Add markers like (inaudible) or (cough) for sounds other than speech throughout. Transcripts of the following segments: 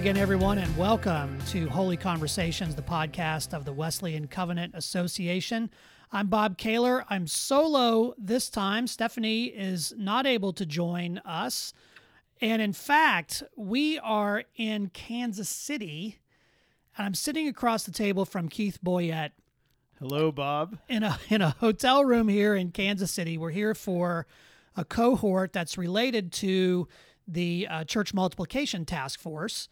again, everyone, and welcome to Holy Conversations, the podcast of the Wesleyan Covenant Association. I'm Bob Kaylor. I'm solo this time. Stephanie is not able to join us. And in fact, we are in Kansas City, and I'm sitting across the table from Keith Boyette Hello, Bob. in a in a hotel room here in Kansas City. We're here for a cohort that's related to the uh, Church Multiplication Task Force,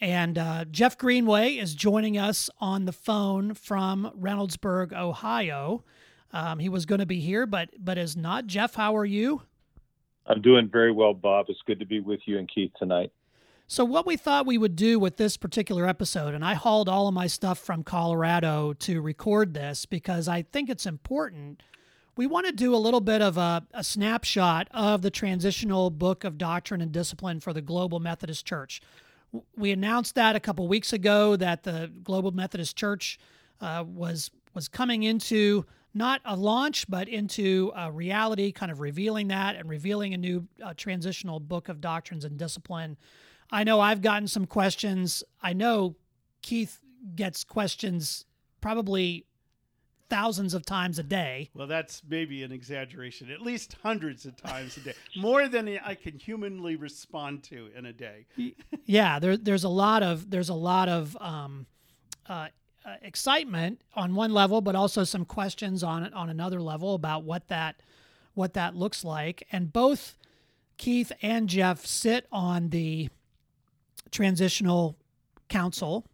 and uh, Jeff Greenway is joining us on the phone from Reynoldsburg, Ohio. Um, he was going to be here, but but is not. Jeff, how are you? I'm doing very well, Bob. It's good to be with you and Keith tonight. So, what we thought we would do with this particular episode, and I hauled all of my stuff from Colorado to record this because I think it's important. We want to do a little bit of a, a snapshot of the transitional book of doctrine and discipline for the Global Methodist Church. We announced that a couple weeks ago that the Global Methodist Church uh, was was coming into not a launch, but into a reality, kind of revealing that and revealing a new uh, transitional book of doctrines and discipline. I know I've gotten some questions. I know Keith gets questions probably thousands of times a day. Well, that's maybe an exaggeration. At least hundreds of times a day, more than I can humanly respond to in a day. Yeah, there, there's a lot of there's a lot of um, uh, uh, excitement on one level, but also some questions on on another level about what that what that looks like. And both Keith and Jeff sit on the transitional council,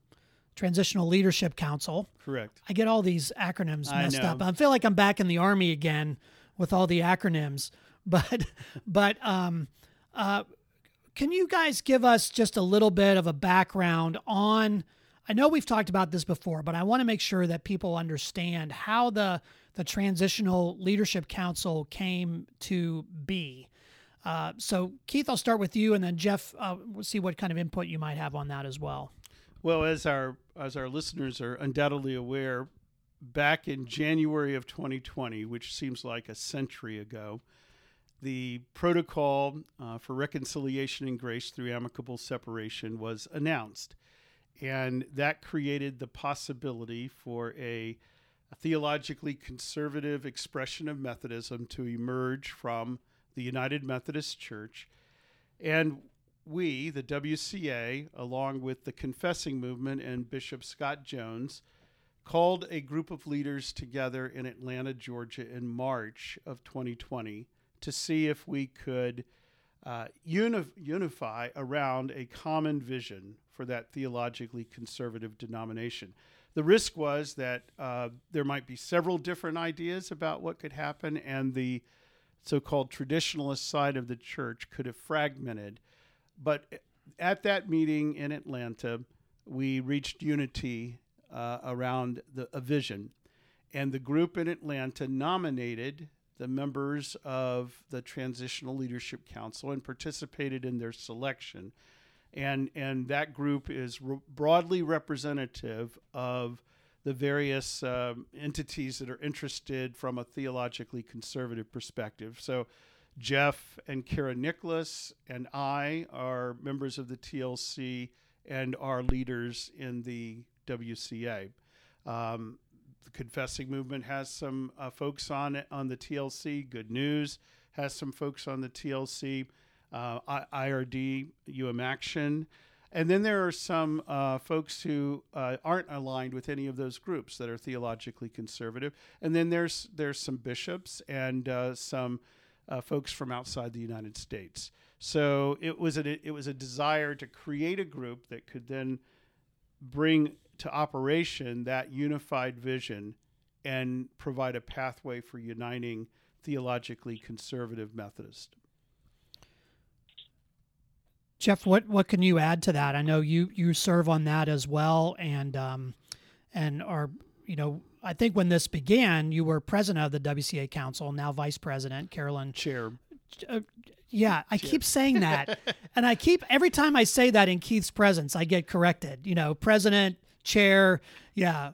transitional leadership council. Correct. I get all these acronyms messed up. I feel like I'm back in the army again with all the acronyms. (laughs) But but um, uh, can you guys give us just a little bit of a background on? I know we've talked about this before, but I want to make sure that people understand how the the transitional leadership council came to be. Uh, so Keith, I'll start with you, and then Jeff, uh, we'll see what kind of input you might have on that as well. Well, as our as our listeners are undoubtedly aware, back in January of 2020, which seems like a century ago, the protocol uh, for reconciliation and grace through amicable separation was announced, and that created the possibility for a, a theologically conservative expression of Methodism to emerge from the United Methodist Church, and we, the WCA, along with the Confessing Movement and Bishop Scott Jones, called a group of leaders together in Atlanta, Georgia in March of 2020 to see if we could uh, uni- unify around a common vision for that theologically conservative denomination. The risk was that uh, there might be several different ideas about what could happen, and the so called traditionalist side of the church could have fragmented. But at that meeting in Atlanta, we reached unity uh, around the, a vision. And the group in Atlanta nominated the members of the Transitional Leadership Council and participated in their selection. And, and that group is re- broadly representative of the various um, entities that are interested from a theologically conservative perspective. So, Jeff and Cara Nicklas and I are members of the TLC and are leaders in the WCA. Um, the Confessing Movement has some uh, folks on it on the TLC. Good News has some folks on the TLC. Uh, IRD, UM Action. And then there are some uh, folks who uh, aren't aligned with any of those groups that are theologically conservative. And then there's there's some bishops and uh, some uh, folks from outside the United States. So it was a it was a desire to create a group that could then bring to operation that unified vision and provide a pathway for uniting theologically conservative Methodists. Jeff, what what can you add to that? I know you you serve on that as well, and um, and are you know I think when this began, you were president of the WCA Council, now vice president, Carolyn. Chair. Uh, yeah, I keep saying that, (laughs) and I keep every time I say that in Keith's presence, I get corrected. You know, president, chair. Yeah.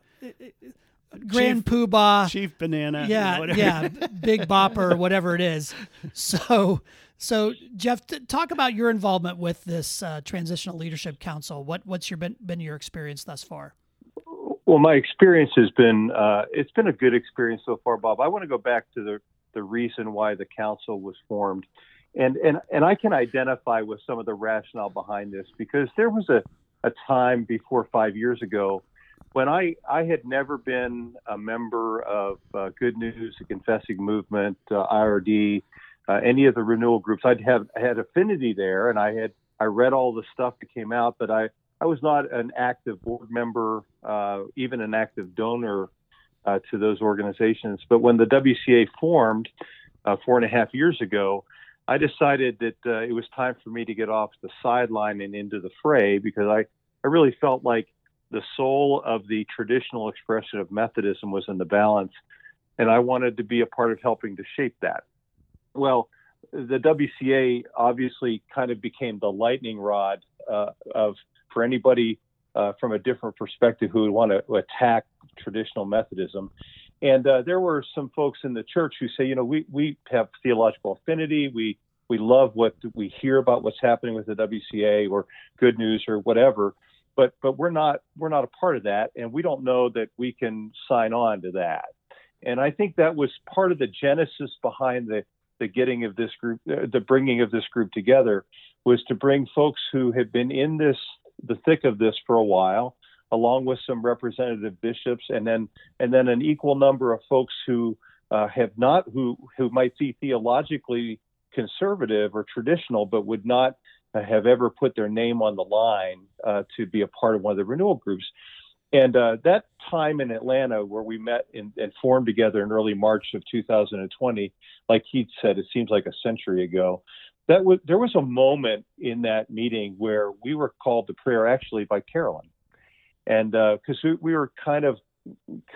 Grand Chief- Poobah. Chief Banana. yeah, whatever. yeah, (laughs) Big Bopper, whatever it is. So, so Jeff, t- talk about your involvement with this uh, Transitional Leadership Council. What what's your been, been your experience thus far? Well, my experience has been uh, it's been a good experience so far, Bob. I want to go back to the the reason why the council was formed, and and and I can identify with some of the rationale behind this because there was a a time before five years ago when I I had never been a member of uh, Good News, the Confessing Movement, uh, IRD, uh, any of the renewal groups. I'd have had affinity there, and I had I read all the stuff that came out, but I I was not an active board member, uh, even an active donor uh, to those organizations. But when the WCA formed uh, four and a half years ago, I decided that uh, it was time for me to get off the sideline and into the fray because I, I really felt like the soul of the traditional expression of Methodism was in the balance, and I wanted to be a part of helping to shape that. Well, the WCA obviously kind of became the lightning rod uh, of for anybody uh, from a different perspective who would want to attack traditional Methodism. And uh, there were some folks in the church who say, you know, we, we have theological affinity. We we love what we hear about what's happening with the WCA or Good News or whatever, but but we're not we're not a part of that, and we don't know that we can sign on to that. And I think that was part of the genesis behind the the getting of this group, uh, the bringing of this group together, was to bring folks who had been in this the thick of this for a while, along with some representative bishops, and then and then an equal number of folks who uh, have not who who might be theologically conservative or traditional, but would not have ever put their name on the line uh, to be a part of one of the renewal groups. And uh, that time in Atlanta, where we met in, and formed together in early March of 2020, like he said, it seems like a century ago that was there was a moment in that meeting where we were called to prayer actually by Carolyn, and because uh, we, we were kind of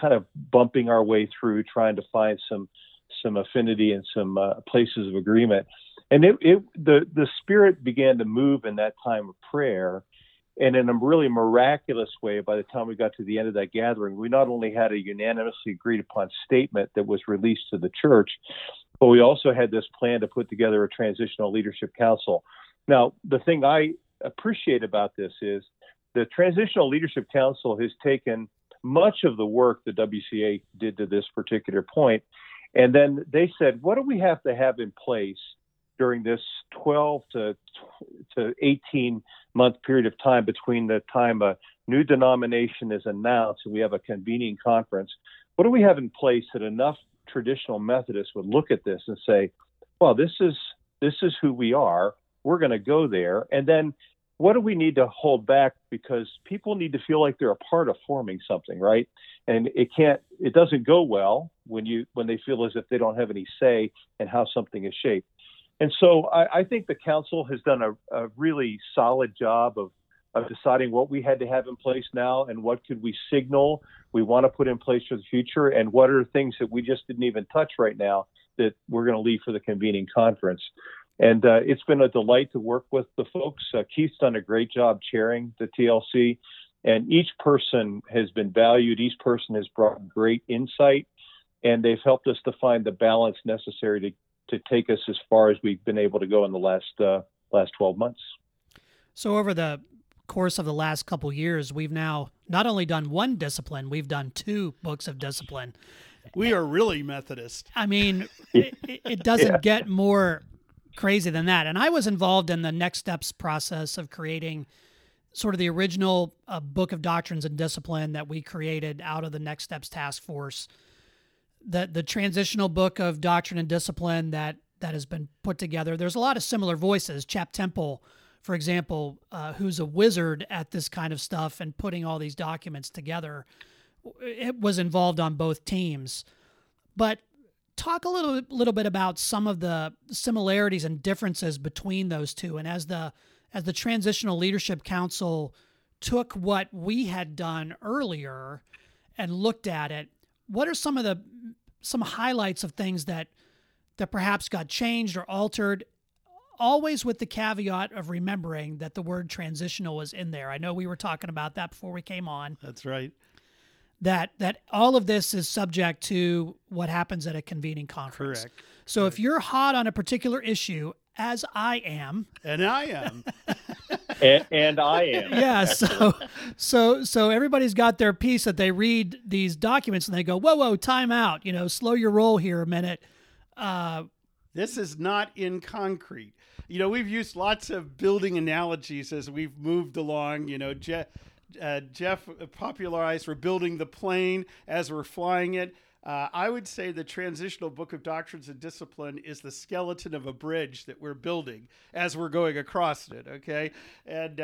kind of bumping our way through trying to find some some affinity and some uh, places of agreement, and it, it the the spirit began to move in that time of prayer. And in a really miraculous way, by the time we got to the end of that gathering, we not only had a unanimously agreed upon statement that was released to the church, but we also had this plan to put together a transitional leadership council. Now, the thing I appreciate about this is the transitional leadership council has taken much of the work the WCA did to this particular point, and then they said, what do we have to have in place during this 12 to to 18 month period of time between the time a new denomination is announced and we have a convening conference? What do we have in place that enough traditional Methodists would look at this and say, "Well, this is this is who we are. We're going to go there." And then, what do we need to hold back because people need to feel like they're a part of forming something, right? And it can't, it doesn't go well when you when they feel as if they don't have any say in how something is shaped. And so, I, I think the council has done a, a really solid job of of deciding what we had to have in place now and what could we signal we want to put in place for the future and what are things that we just didn't even touch right now that we're going to leave for the convening conference. And uh, it's been a delight to work with the folks. Uh, Keith's done a great job chairing the TLC, and each person has been valued. Each person has brought great insight, and they've helped us to find the balance necessary to, to take us as far as we've been able to go in the last uh, last 12 months. So over the course of the last couple years, we've now not only done one discipline, we've done two books of discipline. We are really Methodist. I mean, (laughs) it, it doesn't yeah. get more crazy than that. And I was involved in the next steps process of creating sort of the original uh, book of doctrines and discipline that we created out of the next steps task force. The the transitional book of doctrine and discipline that that has been put together. There's a lot of similar voices. Chap Temple for example, uh, who's a wizard at this kind of stuff and putting all these documents together, it was involved on both teams. But talk a little little bit about some of the similarities and differences between those two. And as the as the transitional leadership council took what we had done earlier and looked at it, what are some of the some highlights of things that that perhaps got changed or altered always with the caveat of remembering that the word transitional was in there. I know we were talking about that before we came on. That's right. that that all of this is subject to what happens at a convening conference. Correct. So if you're hot on a particular issue, as I am, And I am. (laughs) and, and I am. (laughs) yeah. So so so everybody's got their piece that they read these documents and they go, whoa, whoa, time out. You know, slow your roll here a minute. Uh, This is not in concrete. You know, we've used lots of building analogies as we've moved along. You know, Jeff, uh, Jeff popularized we're building the plane as we're flying it. Uh, I would say the transitional book of doctrines and discipline is the skeleton of a bridge that we're building as we're going across it. Okay, and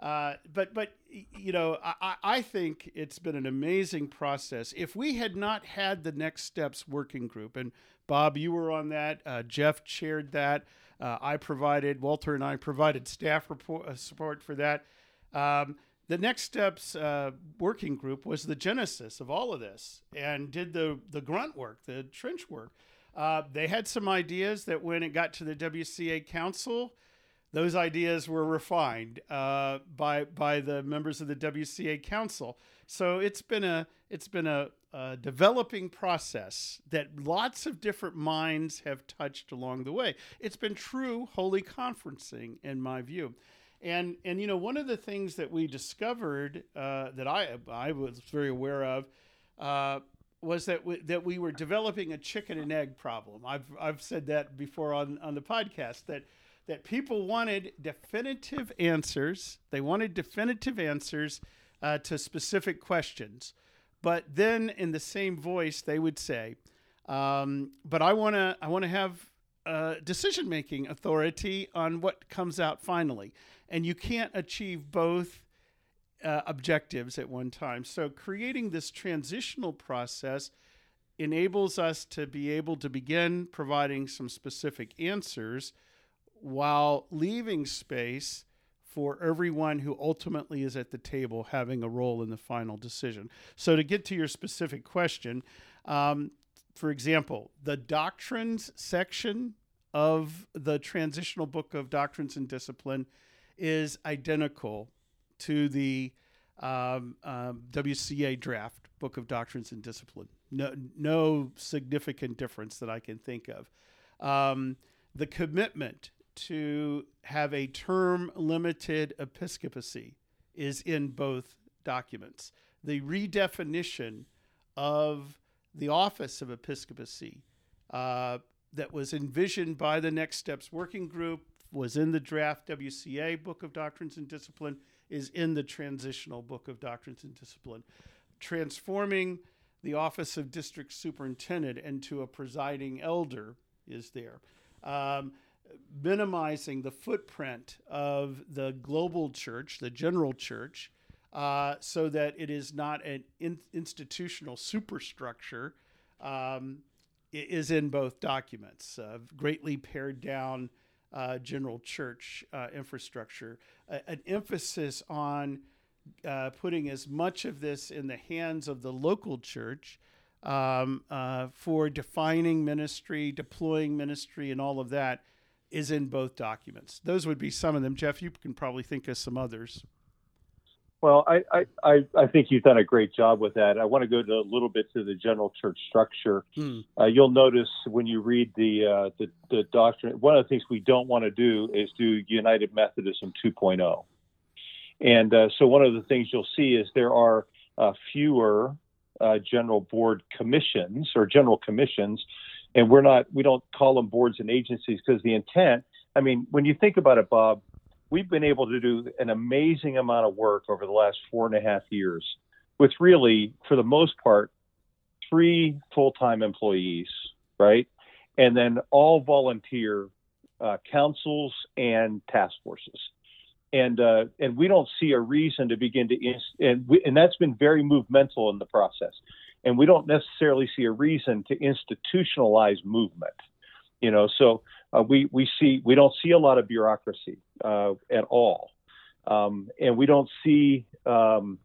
uh, but but you know I, I think it's been an amazing process. If we had not had the next steps working group, and Bob, you were on that, uh, Jeff chaired that, uh, I provided Walter and I provided staff report, uh, support for that. Um, the next steps uh, working group was the genesis of all of this and did the the grunt work, the trench work. They had some ideas that when it got to the WCA council, those ideas were refined uh, by by the members of the WCA council. So it's been a it's been a, a developing process that lots of different minds have touched along the way. It's been true holy conferencing in my view. And and you know one of the things that we discovered uh, that I I was very aware of uh, was that we, that we were developing a chicken and egg problem. I've I've said that before on on the podcast that that people wanted definitive answers. They wanted definitive answers uh, to specific questions, but then in the same voice they would say, um, "But I want to I want to have." Uh, decision making authority on what comes out finally and you can't achieve both uh, objectives at one time. So, creating this transitional process enables us to be able to begin providing some specific answers while leaving space for everyone who ultimately is at the table having a role in the final decision. So, to get to your specific question, um, for example, the doctrines section of the transitional book of doctrines and discipline is identical to the um, um, WCA draft book of doctrines and discipline. No, no significant difference that I can think of. Um, the commitment to have a term limited episcopacy is in both documents. The redefinition of the office of episcopacy uh, that was envisioned by the Next Steps Working Group was in the draft WCA Book of Doctrines and Discipline, is in the transitional Book of Doctrines and Discipline. Transforming the office of district superintendent into a presiding elder is there. Um, minimizing the footprint of the global church, the general church, uh, so that it is not an in- institutional superstructure, um, is in both documents. Uh, greatly pared down uh, general church uh, infrastructure, an emphasis on uh, putting as much of this in the hands of the local church um, uh, for defining ministry, deploying ministry, and all of that is in both documents. Those would be some of them. Jeff, you can probably think of some others. Well, I, I, I think you've done a great job with that. I want to go to a little bit to the general church structure. Hmm. Uh, you'll notice when you read the, uh, the, the doctrine, one of the things we don't want to do is do United Methodism 2.0. And uh, so one of the things you'll see is there are uh, fewer uh, general board commissions or general commissions, and we're not we don't call them boards and agencies because the intent. I mean, when you think about it, Bob, we've been able to do an amazing amount of work over the last four and a half years with really, for the most part, three full time employees, right? And then all volunteer uh, councils and task forces. And uh, and we don't see a reason to begin to and we, and that's been very movemental in the process, and we don't necessarily see a reason to institutionalize movement, you know. So uh, we we see we don't see a lot of bureaucracy uh, at all, um, and we don't see um,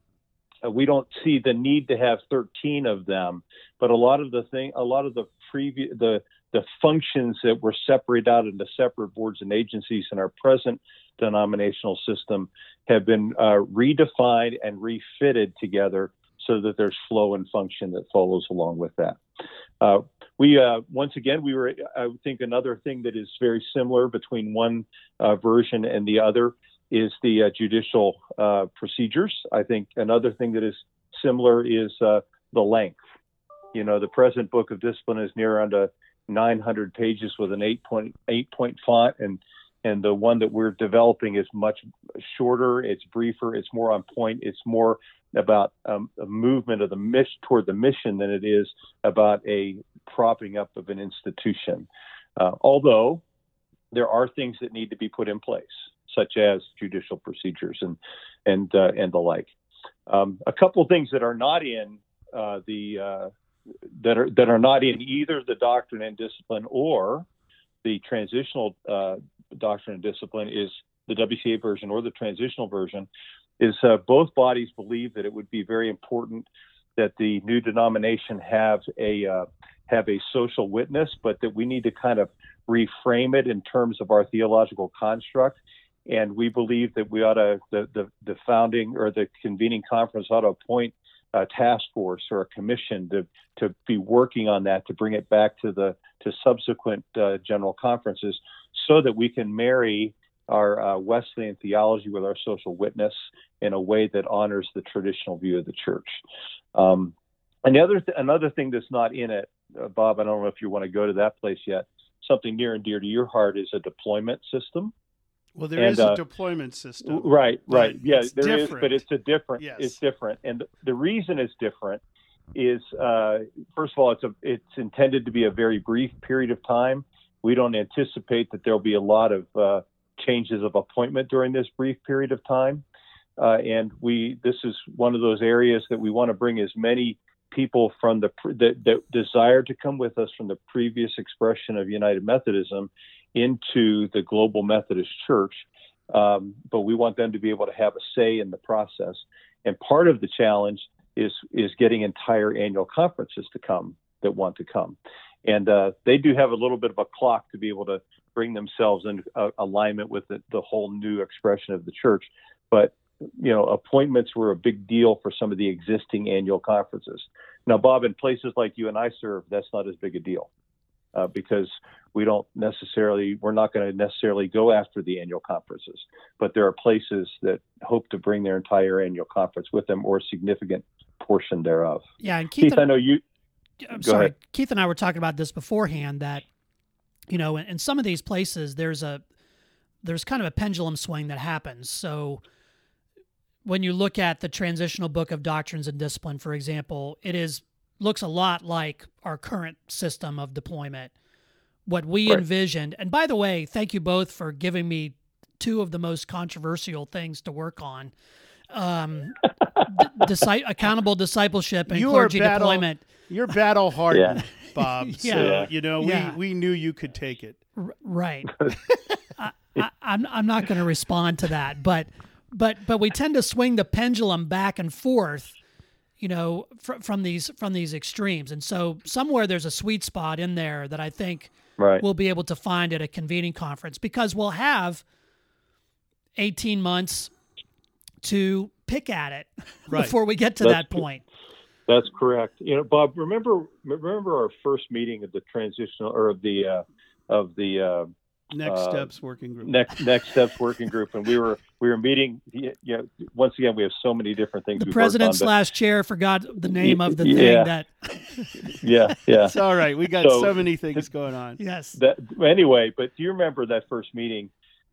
uh, we don't see the need to have 13 of them. But a lot of the thing, a lot of the previous the the functions that were separated out into separate boards and agencies in our present denominational system have been uh, redefined and refitted together so that there's flow and function that follows along with that. Uh, we uh, once again we were I think another thing that is very similar between one uh, version and the other is the uh, judicial uh, procedures. I think another thing that is similar is uh, the length. You know, the present book of discipline is near under 900 pages with an 8.8 point font, and and the one that we're developing is much shorter. It's briefer. It's more on point. It's more about um, a movement of the mission toward the mission than it is about a propping up of an institution. Uh, although there are things that need to be put in place, such as judicial procedures and and uh, and the like. Um, a couple of things that are not in uh, the uh, that are that are not in either the doctrine and discipline or the transitional uh, doctrine and discipline is the WCA version or the transitional version is uh, both bodies believe that it would be very important that the new denomination have a uh, have a social witness, but that we need to kind of reframe it in terms of our theological construct. And we believe that we ought to the, the, the founding or the convening conference ought to appoint a task force or a commission to to be working on that to bring it back to the to subsequent uh, general conferences so that we can marry our uh, Wesleyan theology with our social witness in a way that honors the traditional view of the church. Um, and the other th- another thing that's not in it, uh, Bob, I don't know if you want to go to that place yet. Something near and dear to your heart is a deployment system. Well, there and, is a uh, deployment system. Right, right. Yeah, there different. is, but it's a different. Yes. It's different, and the reason it's different is uh, first of all, it's a it's intended to be a very brief period of time. We don't anticipate that there'll be a lot of uh, changes of appointment during this brief period of time. Uh, and we this is one of those areas that we want to bring as many people from the that, that desire to come with us from the previous expression of United Methodism into the global Methodist Church. Um, but we want them to be able to have a say in the process. And part of the challenge is is getting entire annual conferences to come that want to come. And uh, they do have a little bit of a clock to be able to bring themselves in uh, alignment with the, the whole new expression of the church. But you know, appointments were a big deal for some of the existing annual conferences. Now, Bob, in places like you and I serve, that's not as big a deal uh, because we don't necessarily, we're not going to necessarily go after the annual conferences. But there are places that hope to bring their entire annual conference with them or a significant portion thereof. Yeah, and Keith, Keith I know you. I'm sorry, ahead. Keith and I were talking about this beforehand that you know, in, in some of these places, there's a there's kind of a pendulum swing that happens. So when you look at the transitional book of doctrines and discipline, for example, it is looks a lot like our current system of deployment. What we right. envisioned, and by the way, thank you both for giving me two of the most controversial things to work on. Um, d- (laughs) accountable discipleship and you clergy battle, deployment. You're battle hardened. (laughs) Yeah. (laughs) Bob. yeah. So, you know, yeah. we, we knew you could take it. R- right. (laughs) I, am I'm, I'm not going to respond to that, but but but we tend to swing the pendulum back and forth, you know, fr- from these from these extremes, and so somewhere there's a sweet spot in there that I think right. we'll be able to find at a convening conference because we'll have 18 months to pick at it (laughs) right. before we get to That's that point. That's correct. You know, Bob, remember remember our first meeting of the transitional or of the uh, of the uh, next uh, steps working group. Next next steps working group, and we were we were meeting. You know, once again, we have so many different things. The president on, slash chair forgot the name of the yeah, thing that. (laughs) yeah, yeah. It's all right. We got so, so many things (laughs) going on. Yes. That, anyway, but do you remember that first meeting?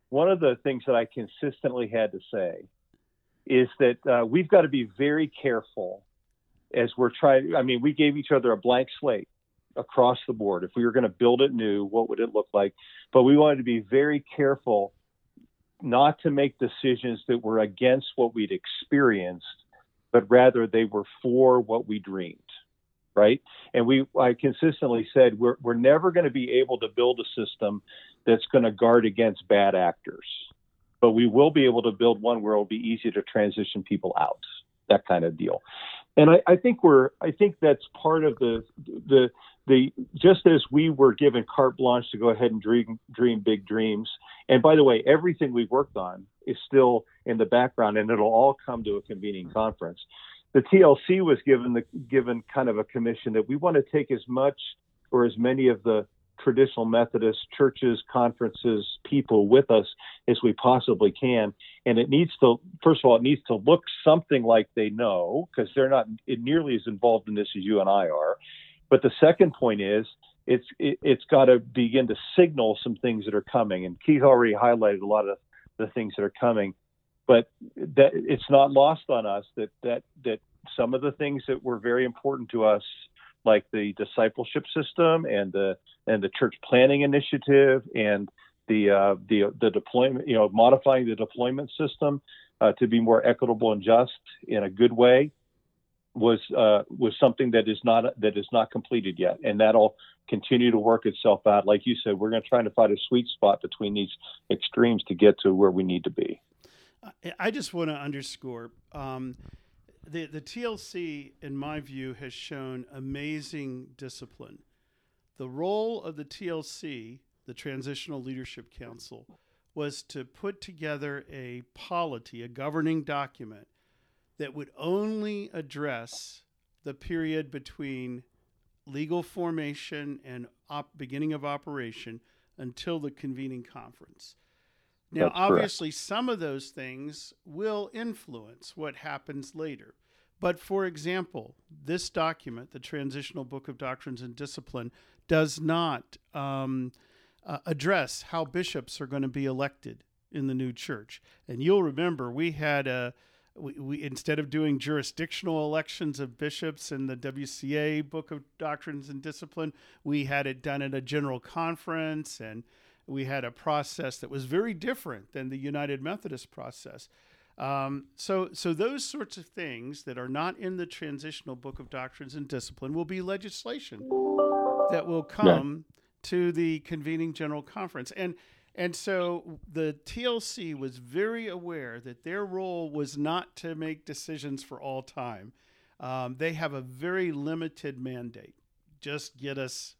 One of the things that I consistently had to say is that uh, we've got to be very careful as we're trying. I mean, we gave each other a blank slate across the board. If we were going to build it new, what would it look like? But we wanted to be very careful not to make decisions that were against what we'd experienced, but rather they were for what we dreamed. Right. And we, I consistently said, we're, we're never going to be able to build a system that's going to guard against bad actors, but we will be able to build one where it'll be easy to transition people out, that kind of deal and I, I, think we're I think that's part of the the the just as we were given carte blanche to go ahead and dream dream big dreams. And by the way, everything we've worked on is still in the background, and it'll all come to a convening conference. the TLC was given the given kind of a commission that we want to take as much or as many of the traditional Methodist churches, conferences, people with us as we possibly can. And it needs to, first of all, it needs to look something like they know because they're not nearly as involved in this as you and I are. But the second point is it's it, has got to begin to signal some things that are coming. And Keith already highlighted a lot of the things that are coming, but that it's not lost on us that that that some of the things that were very important to us like the discipleship system and the and the church planning initiative and the uh, the the deployment you know modifying the deployment system uh, to be more equitable and just in a good way was uh, was something that is not that is not completed yet, and that'll continue to work itself out. Like you said, we're going to try to find a sweet spot between these extremes to get to where we need to be. I just want to underscore um, the the TLC, in my view, has shown amazing discipline. The role of the TLC, the Transitional Leadership Council, was to put together a polity, a governing document that would only address the period between legal formation and op- beginning of operation until the convening conference. Now, That's obviously, correct. some of those things will influence what happens later. But for example, this document, the Transitional Book of Doctrines and Discipline, does not um, uh, address how bishops are going to be elected in the new church. And you'll remember we had a we, we instead of doing jurisdictional elections of bishops in the WCA Book of Doctrines and Discipline, we had it done at a general conference and we had a process that was very different than the United Methodist process. Um, so, so those sorts of things that are not in the transitional Book of Doctrines and Discipline will be legislation that will come yeah. to the convening general conference, and and so the TLC was very aware that their role was not to make decisions for all time. Um, they have a very limited mandate. Just get us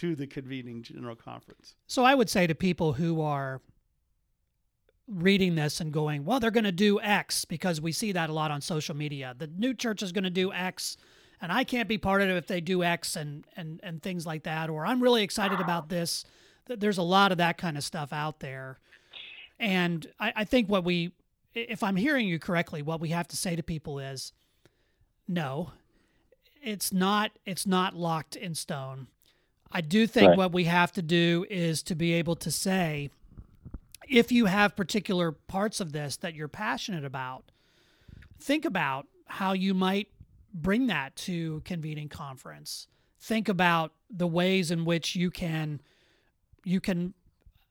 to the convening general conference. So I would say to people who are reading this and going, well, they're going to do X because we see that a lot on social media. The new church is going to do X and I can't be part of it if they do X and, and, and things like that. Or I'm really excited about this. There's a lot of that kind of stuff out there. And I, I think what we, if I'm hearing you correctly, what we have to say to people is no, it's not, it's not locked in stone. I do think Right. what we have to do is to be able to say, if you have particular parts of this that you're passionate about, think about how you might bring that to convening conference. Think about the ways in which you can you can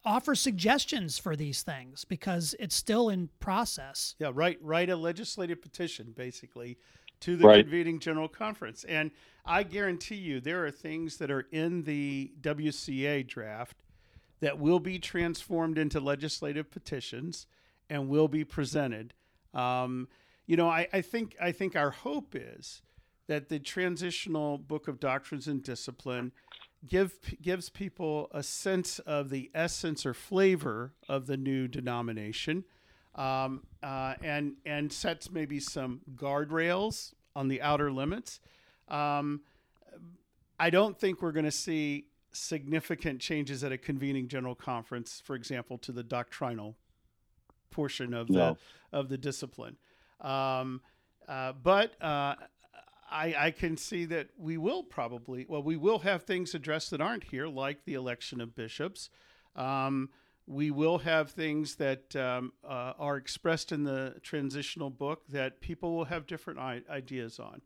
offer suggestions for these things because it's still in process. Yeah, write write a legislative petition basically to the Right. convening general conference. And I guarantee you there are things that are in the WCA draft that will be transformed into legislative petitions and will be presented. Um, you know, I, I think I think our hope is that the transitional book of doctrines and discipline give gives people a sense of the essence or flavor of the new denomination, um, uh, and and sets maybe some guardrails on the outer limits. Um, I don't think we're going to see significant changes at a convening general conference, for example, to the doctrinal portion of No. the of the discipline. Um, uh, but uh, I, I can see that we will probably well we will have things addressed that aren't here, like the election of bishops. Um, we will have things that um, uh, are expressed in the transitional book that people will have different I- ideas on,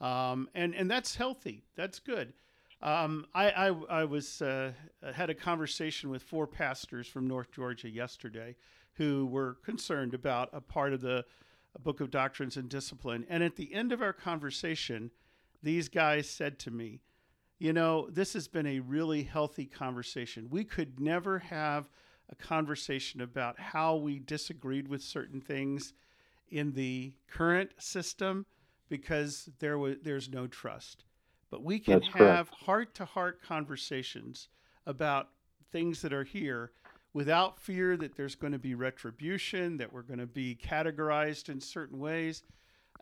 um, and and that's healthy. That's good. Um, I, I I was uh, had a conversation with four pastors from North Georgia yesterday who were concerned about a part of the Book of Doctrines and Discipline, and at the end of our conversation, these guys said to me, "You know, this has been a really healthy conversation. We could never have a conversation about how we disagreed with certain things in the current system because there was there's no trust. But we can That's have heart-to-heart conversations about things that are here without fear that there's going to be retribution, that we're going to be categorized in certain ways.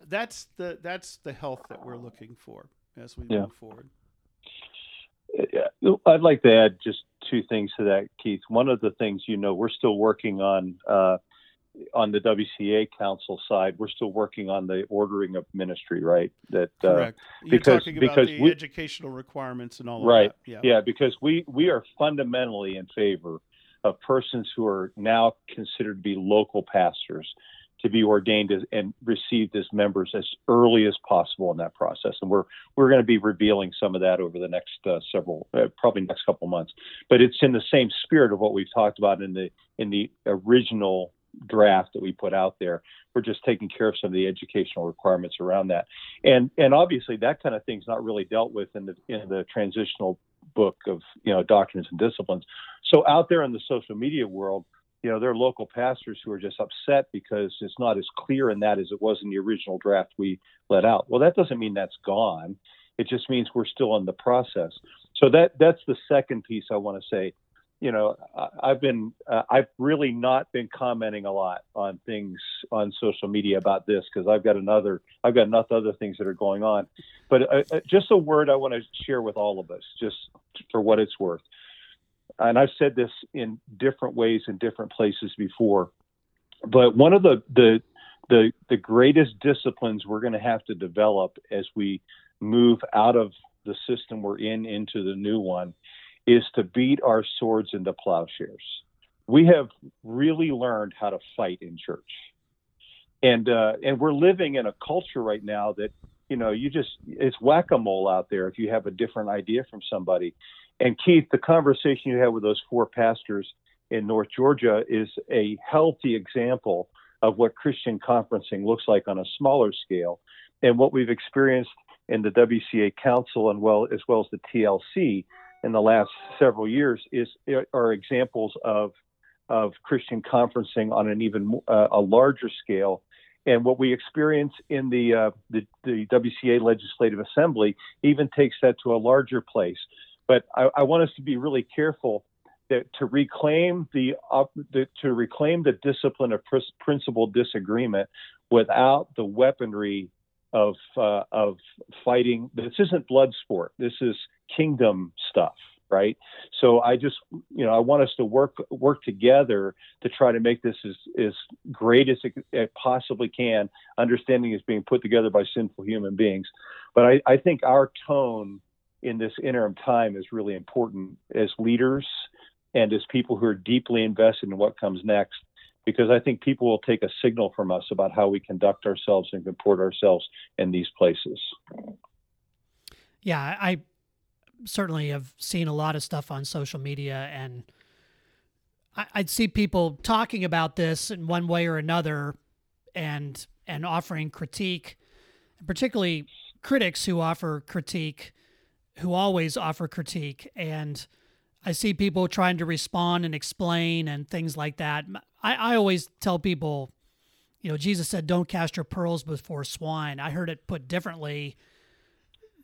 that's the that's the health that we're looking for as we yeah. move forward. Uh, I'd like to add just two things to that, Keith. One of the things you know we're still working on uh, on the WCA Council side. We're still working on the ordering of ministry, right? That uh, correct. You're because because the we, educational requirements and all right, that. Yeah. yeah, because we we are fundamentally in favor of persons who are now considered to be local pastors to be ordained as, and received as members as early as possible in that process. And we're we're going to be revealing some of that over the next uh, several, uh, probably next couple months. But it's in the same spirit of what we've talked about in the in the original draft that we put out there. We're just taking care of some of the educational requirements around that, and and obviously that kind of thing's not really dealt with in the in the transitional book of you know doctrines and disciplines. So out there in the social media world, you know, there are local pastors who are just upset because it's not as clear in that as it was in the original draft we let out. Well, that doesn't mean that's gone. It just means we're still in the process. So that that's the second piece I want to say. You know, I, have been uh, I've really not been commenting a lot on things on social media about this because I've got another I've got enough other things that are going on. But uh, uh just a word I want to share with all of us, just for what it's worth and I've said this in different ways in different places before, but one of the the the, the greatest disciplines we're going to have to develop as we move out of the system we're in into the new one is to beat our swords into plowshares. We have really learned how to fight in church, and uh, and we're living in a culture right now that you know you just it's whack a mole out there if you have a different idea from somebody, and Keith, the conversation you had with those four pastors in North Georgia is a healthy example of what Christian conferencing looks like on a smaller scale. And what we've experienced in the WCA Council and well as well as the TLC in the last several years is are examples of of Christian conferencing on an even uh, a larger scale. And what we experience in the, uh, the the WCA Legislative Assembly even takes that to a larger place. But I, I want us to be really careful that to reclaim the, uh, the to reclaim the discipline of pr- principled disagreement without the weaponry of uh, of fighting. This isn't blood sport. This is kingdom stuff, right? So I just you know I want us to work work together to try to make this as as great as it, it possibly can. Understanding is being put together by sinful human beings, but I, I think our tone in this interim time is really important as leaders and as people who are deeply invested in what comes next because I think people will take a signal from us about how we conduct ourselves and comport ourselves in these places. Yeah, I certainly have seen a lot of stuff on social media, and I'd see people talking about this in one way or another, and and offering critique, particularly critics who offer critique who always offer critique and I see people trying to respond and explain and things like that. I, I always tell people, you know, Jesus said, don't cast your pearls before swine. I heard it put differently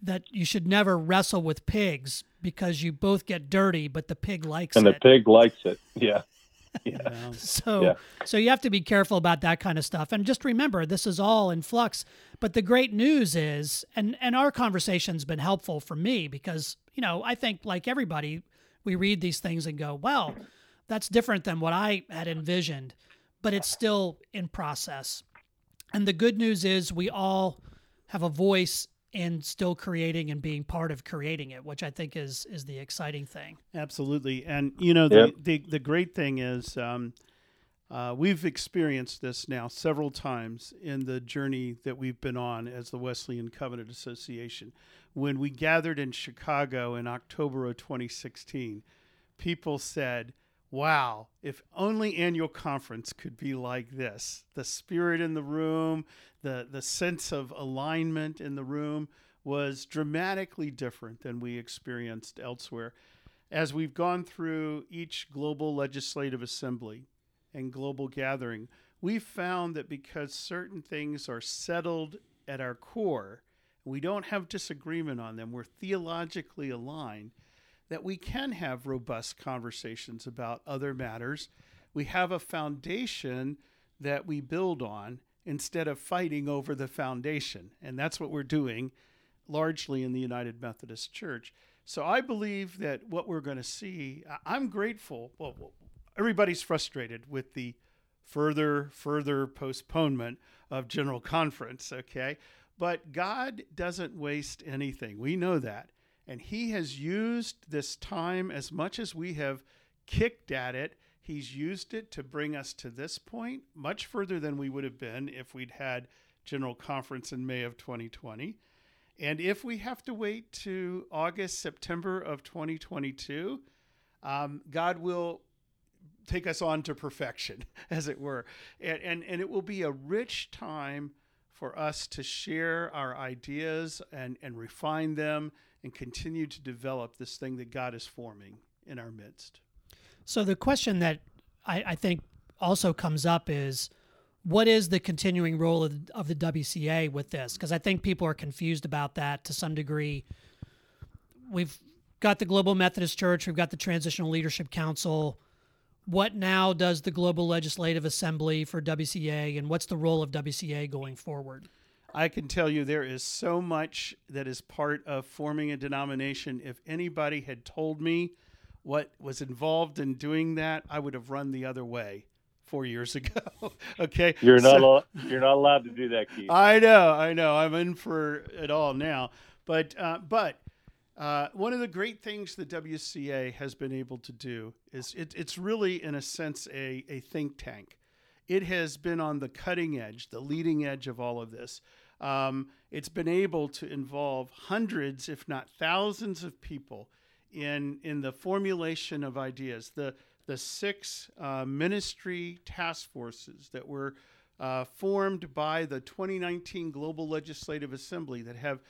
that you should never wrestle with pigs because you both get dirty, but the pig likes and it. And the pig likes it. Yeah. (laughs) Yeah. so yeah. so you have to be careful about that kind of stuff and just remember this is all in flux but the great news is and and our conversation's been helpful for me because you know i think like everybody we read these things and go well that's different than what i had envisioned but it's still in process and the good news is we all have a voice in still creating and being part of creating it, which I think is is the exciting thing. Absolutely, and you know the yep. the, the great thing is um, uh, we've experienced this now several times in the journey that we've been on as the Wesleyan Covenant Association. When we gathered in Chicago in October of 2016, people said wow, if only annual conference could be like this. The spirit in the room, the, the sense of alignment in the room was dramatically different than we experienced elsewhere. As we've gone through each global legislative assembly and global gathering, we've found that because certain things are settled at our core, we don't have disagreement on them, we're theologically aligned that we can have robust conversations about other matters. We have a foundation that we build on, instead of fighting over the foundation. And that's what we're doing largely in the United Methodist Church. So I believe that what we're going to see, I'm grateful. Well, everybody's frustrated with the further, further postponement of General Conference, okay? But God doesn't waste anything. We know that. And He has used this time as much as we have kicked at it. He's used it to bring us to this point, much further than we would have been if we'd had General Conference in May of 2020. And if we have to wait to August, September of 2022, um, God will take us on to perfection, (laughs) as it were. And, and, and it will be a rich time for us to share our ideas and, and refine them and continue to develop this thing that God is forming in our midst. So, the question that I, I think also comes up is what is the continuing role of, of the WCA with this? Because I think people are confused about that to some degree. We've got the Global Methodist Church, we've got the Transitional Leadership Council. What now does the Global Legislative Assembly for WCA, and what's the role of WCA going forward? I can tell you there is so much that is part of forming a denomination. If anybody had told me what was involved in doing that, I would have run the other way four years (laughs) ago. okay, you're not so, al- you're not allowed to do that, Keith. I know, I know. I'm in for it all now, but uh, but uh, one of the great things the WCA has been able to do is it, it's really, in a sense, a, a think tank. It has been on the cutting edge, the leading edge of all of this. Um, it's been able to involve hundreds, if not thousands, of people in in the formulation of ideas. The the six uh, ministry task forces that were uh, formed by the 2019 Global Legislative Assembly that have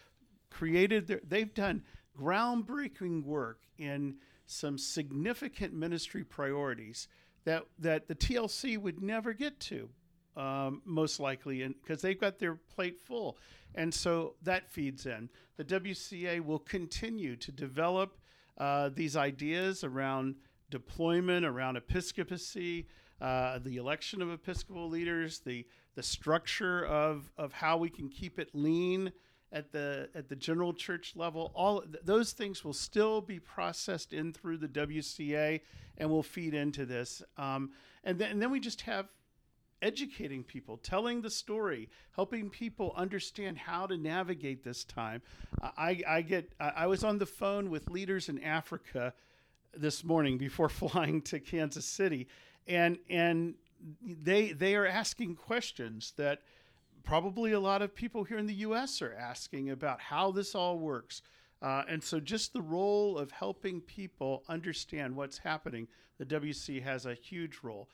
created, their, they've done groundbreaking work in some significant ministry priorities that, that the TLC would never get to, um, most likely, because they've got their plate full. And so that feeds in. The WCA will continue to develop uh, these ideas around deployment around episcopacy, uh, the election of episcopal leaders, the the structure of of how we can keep it lean at the at the general church level. All th- those things will still be processed in through the WCA and will feed into this. Um, and then and then we just have educating people, telling the story, helping people understand how to navigate this time. I, I get I was on the phone with leaders in Africa this morning before (laughs) flying to Kansas City, and and they they are asking questions that probably a lot of people here in the U.S. are asking about how this all works. Uh, and so, just the role of helping people understand what's happening, the WC has a huge role.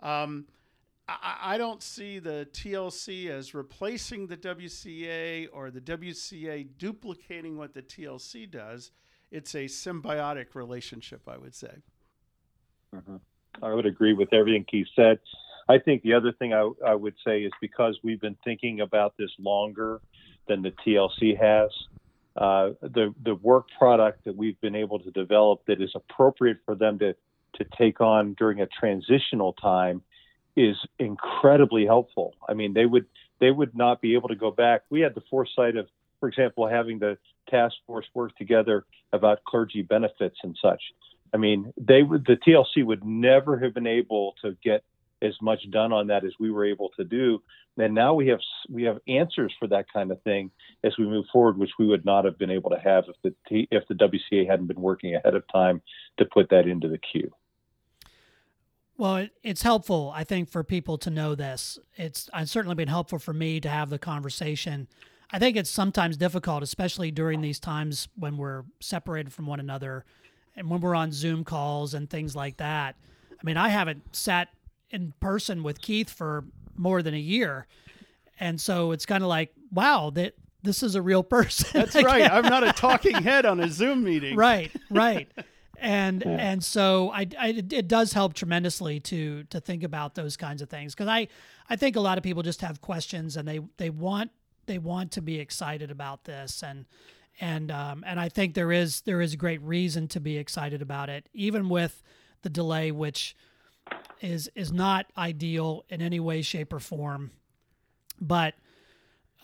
Um, I, I, don't see the TLC as replacing the WCA or the WCA duplicating what the TLC does it's a symbiotic relationship, I would say. Mm-hmm. I would agree with everything Keith said. I think the other thing I, I, would say is because we've been thinking about this longer than the TLC has, uh, the the work product that we've been able to develop that is appropriate for them to to take on during a transitional time is incredibly helpful. I mean, they would they would not be able to go back. We had the foresight of, for example, having the task force work together about clergy benefits and such. I mean, they would the TLC would never have been able to get as much done on that as we were able to do. And now we have we have answers for that kind of thing as we move forward, which we would not have been able to have if the if the WCA hadn't been working ahead of time to put that into the queue. Well, it's helpful, I think, for people to know this. It's, it's certainly been helpful for me to have the conversation I think it's sometimes difficult, especially during these times when we're separated from one another and when we're on Zoom calls and things like that. I mean, I haven't sat in person with Keith for more than a year. And so it's kind of like, wow, that this is a real (laughs) person. That's right. I'm not a talking head on a Zoom meeting. Right, right. And yeah. and so I, I, it does help tremendously to to think about those kinds of things because I I think a lot of people just have questions and they they want they want to be excited about this and and um, and I think there is there is great reason to be excited about it, even with the delay, which is is not ideal in any way, shape, or form. But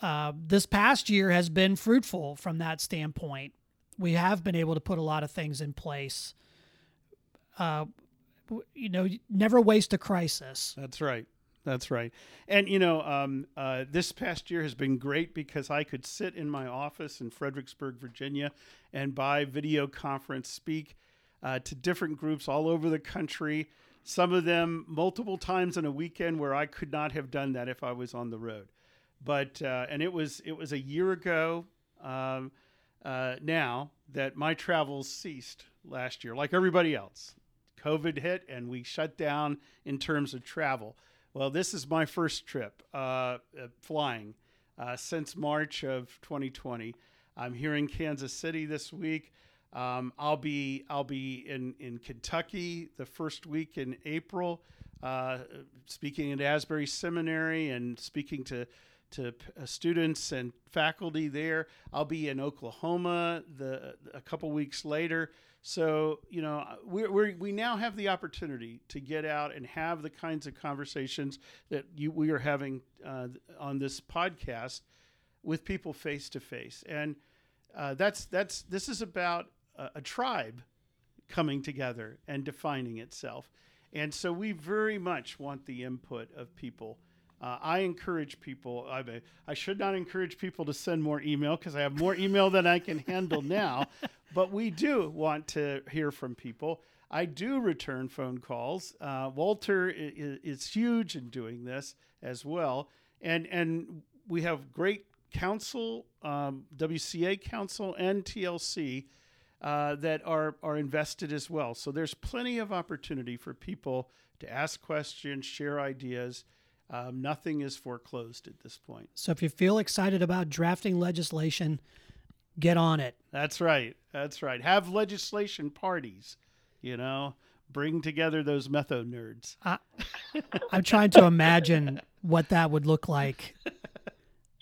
uh, this past year has been fruitful from that standpoint. We have been able to put a lot of things in place. Uh, you know, never waste a crisis. That's right. That's right. And, you know, um, uh, this past year has been great because I could sit in my office in Fredericksburg, Virginia, and by video conference speak uh, to different groups all over the country. Some of them multiple times in a weekend where I could not have done that if I was on the road. But, uh, and it was, it was a year ago um, uh, now that my travels ceased last year, like everybody else. COVID hit and we shut down in terms of travel. Well, this is my first trip uh, uh, flying uh, since March of 2020. I'm here in Kansas City this week. Um, I'll be I'll be in in Kentucky the first week in April, uh, speaking at Asbury Seminary and speaking to to uh, students and faculty there. I'll be in Oklahoma the a couple weeks later. So, you know, we we we now have the opportunity to get out and have the kinds of conversations that you, we are having uh, on this podcast with people face to face. And uh, that's, that's, this is about a, a tribe coming together and defining itself. And so we very much want the input of people. Uh, I encourage people. I, I should not encourage people to send more email because I have more email than I can handle now. (laughs) but we do want to hear from people. I do return phone calls. Uh, Walter is, is, huge in doing this as well, and and we have great counsel, um, WCA counsel, and TLC uh, that are are invested as well. So there's plenty of opportunity for people to ask questions, share ideas. Um, nothing is foreclosed at this point. So if you feel excited about drafting legislation, get on it. That's right. That's right. Have legislation parties, you know, bring together those metho nerds. I, I'm trying to imagine what that would look like.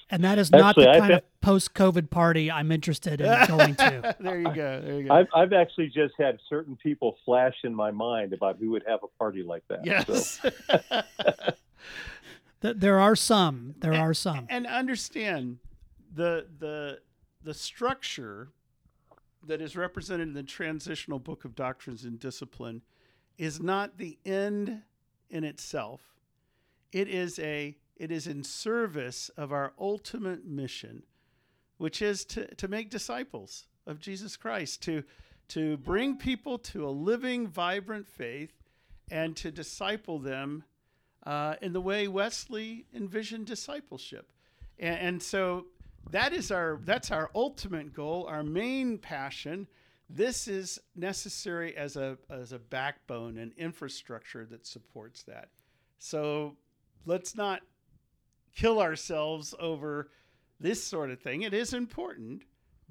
And that is not actually, the kind of post COVID party I'm interested in going to. (laughs) there you go. There you go. I've, I've actually just had certain people flash in my mind about who would have a party like that. Yes. So. (laughs) there are some. There and, are some. And understand the the the structure that is represented in the transitional book of doctrines and discipline is not the end in itself. It is a it is in service of our ultimate mission, which is to, to make disciples of Jesus Christ, to to bring people to a living, vibrant faith, and to disciple them uh, in the way Wesley envisioned discipleship. And, and so that is our that's our ultimate goal, our main passion. This is necessary as a as a backbone and infrastructure that supports that. So let's not kill ourselves over this sort of thing. It is important,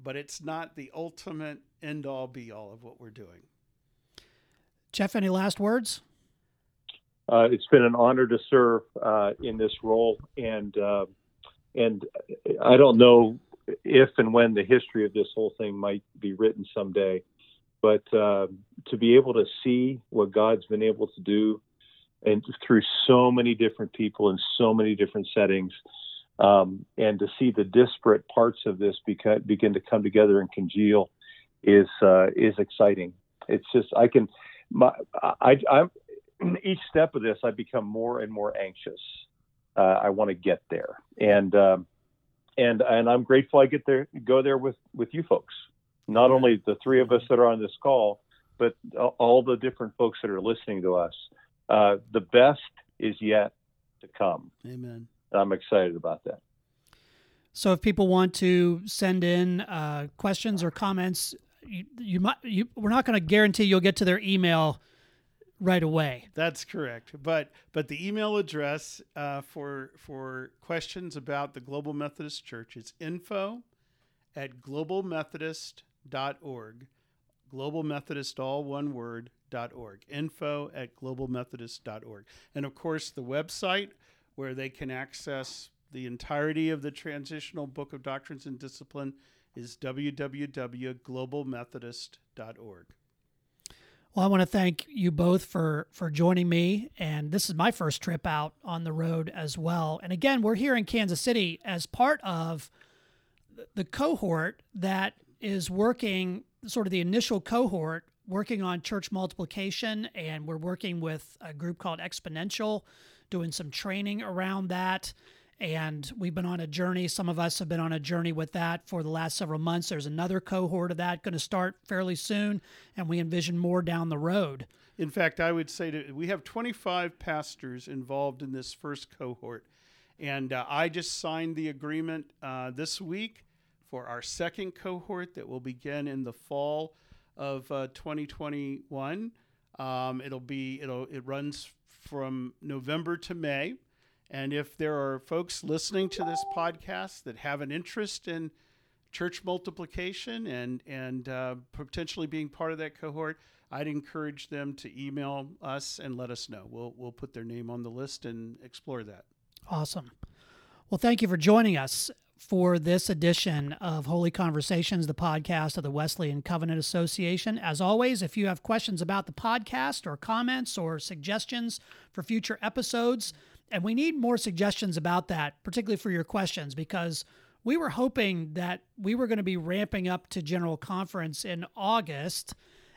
but it's not the ultimate end all be all of what we're doing. Jeff, any last words? Uh, it's been an honor to serve uh, in this role, and uh, and I don't know if and when the history of this whole thing might be written someday, but uh, to be able to see what God's been able to do, and through so many different people in so many different settings, um, and to see the disparate parts of this beca- begin to come together and congeal, is uh, is exciting. It's just I can, my, I, I'm (clears throat) each step of this I become more and more anxious uh, I want to get there, and um, and and I'm grateful I get there, go there with with you folks. Not only the three of us that are on this call, but all the different folks that are listening to us. Uh, the best is yet to come. Amen. I'm excited about that. So, if people want to send in uh, questions or comments, you, you might. You, we're not going to guarantee you'll get to their email right away. That's correct. But but the email address uh, for for questions about the Global Methodist Church is info at globalmethodist.org. Global Methodist, all one word, dot org. Info at globalmethodist.org. And of course, the website where they can access the entirety of the Transitional Book of Doctrines and Discipline is www.globalmethodist.org. Well, I want to thank you both for for joining me, and this is my first trip out on the road as well. And again, we're here in Kansas City as part of the cohort that is working, sort of the initial cohort working on church multiplication, and we're working with a group called Exponential, doing some training around that and we've been on a journey. Some of us have been on a journey with that for the last several months. There's another cohort of that going to start fairly soon, and we envision more down the road. In fact, I would say that we have 25 pastors involved in this first cohort, and uh, I just signed the agreement uh, this week for our second cohort that will begin in the fall of uh, 2021. Um, it'll be it'll it runs from November to May. And if there are folks listening to this podcast that have an interest in church multiplication and and uh, potentially being part of that cohort, I'd encourage them to email us and let us know. We'll we'll put their name on the list and explore that. Awesome. Well, thank you for joining us for this edition of Holy Conversations, the podcast of the Wesleyan Covenant Association. As always, if you have questions about the podcast or comments or suggestions for future episodes, and we need more suggestions about that, particularly for your questions, because we were hoping that we were going to be ramping up to General Conference in August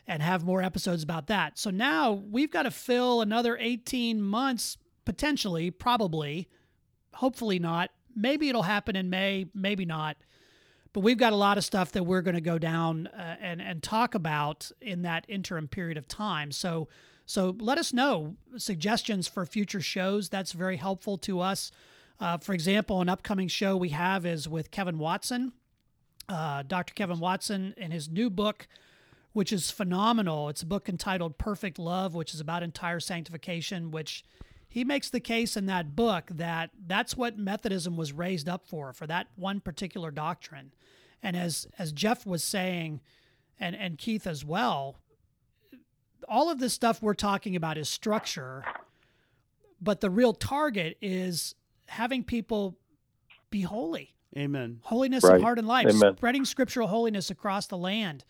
and have more episodes about that. So now we've got to fill another 18 months, potentially, probably, hopefully not. Maybe it'll happen in May, maybe not. But we've got a lot of stuff that we're going to go down uh, and, and talk about in that interim period of time. So so let us know suggestions for future shows. That's very helpful to us. Uh, for example, an upcoming show we have is with Kevin Watson, uh, Dr. Kevin Watson, in his new book, which is phenomenal. It's a book entitled Perfect Love, which is about entire sanctification, which he makes the case in that book that that's what Methodism was raised up for, for that one particular doctrine. And as as Jeff was saying, and, and Keith as well, all of this stuff we're talking about is structure, but the real target is having people be holy. Amen. Holiness right. of heart and life, Amen. spreading scriptural holiness across the land.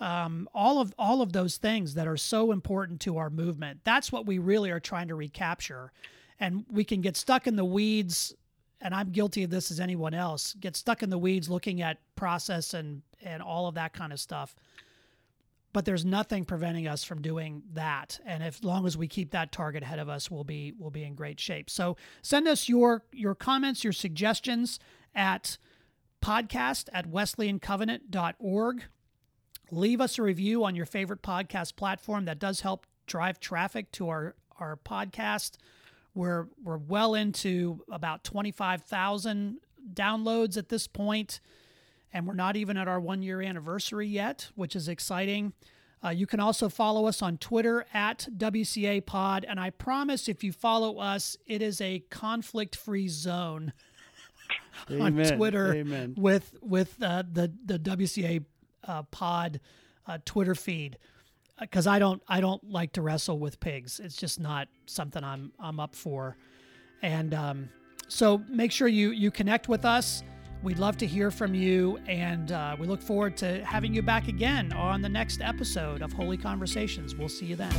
Um, all of all of those things that are so important to our movement. That's what we really are trying to recapture, and we can get stuck in the weeds. And I'm guilty of this as anyone else. Get stuck in the weeds looking at process and and all of that kind of stuff but there's nothing preventing us from doing that. And as long as we keep that target ahead of us we'll be we'll be in great shape. So send us your your comments your suggestions at podcast at wesleyancovenant.org leave us a review on your favorite podcast platform. That does help drive traffic to our our podcast. We're we're well into about 25,000 downloads at this point and we're not even at our one year anniversary yet, which is exciting. Uh, you can also follow us on Twitter at WCA Pod, and I promise if you follow us, it is a conflict-free zone (laughs) on Twitter Amen. with with uh, the the WCA uh, Pod uh, Twitter feed because uh, I don't I don't like to wrestle with pigs. It's just not something I'm I'm up for, and um, so make sure you you connect with us. We'd love to hear from you, and uh, we look forward to having you back again on the next episode of Holy Conversations. We'll see you then.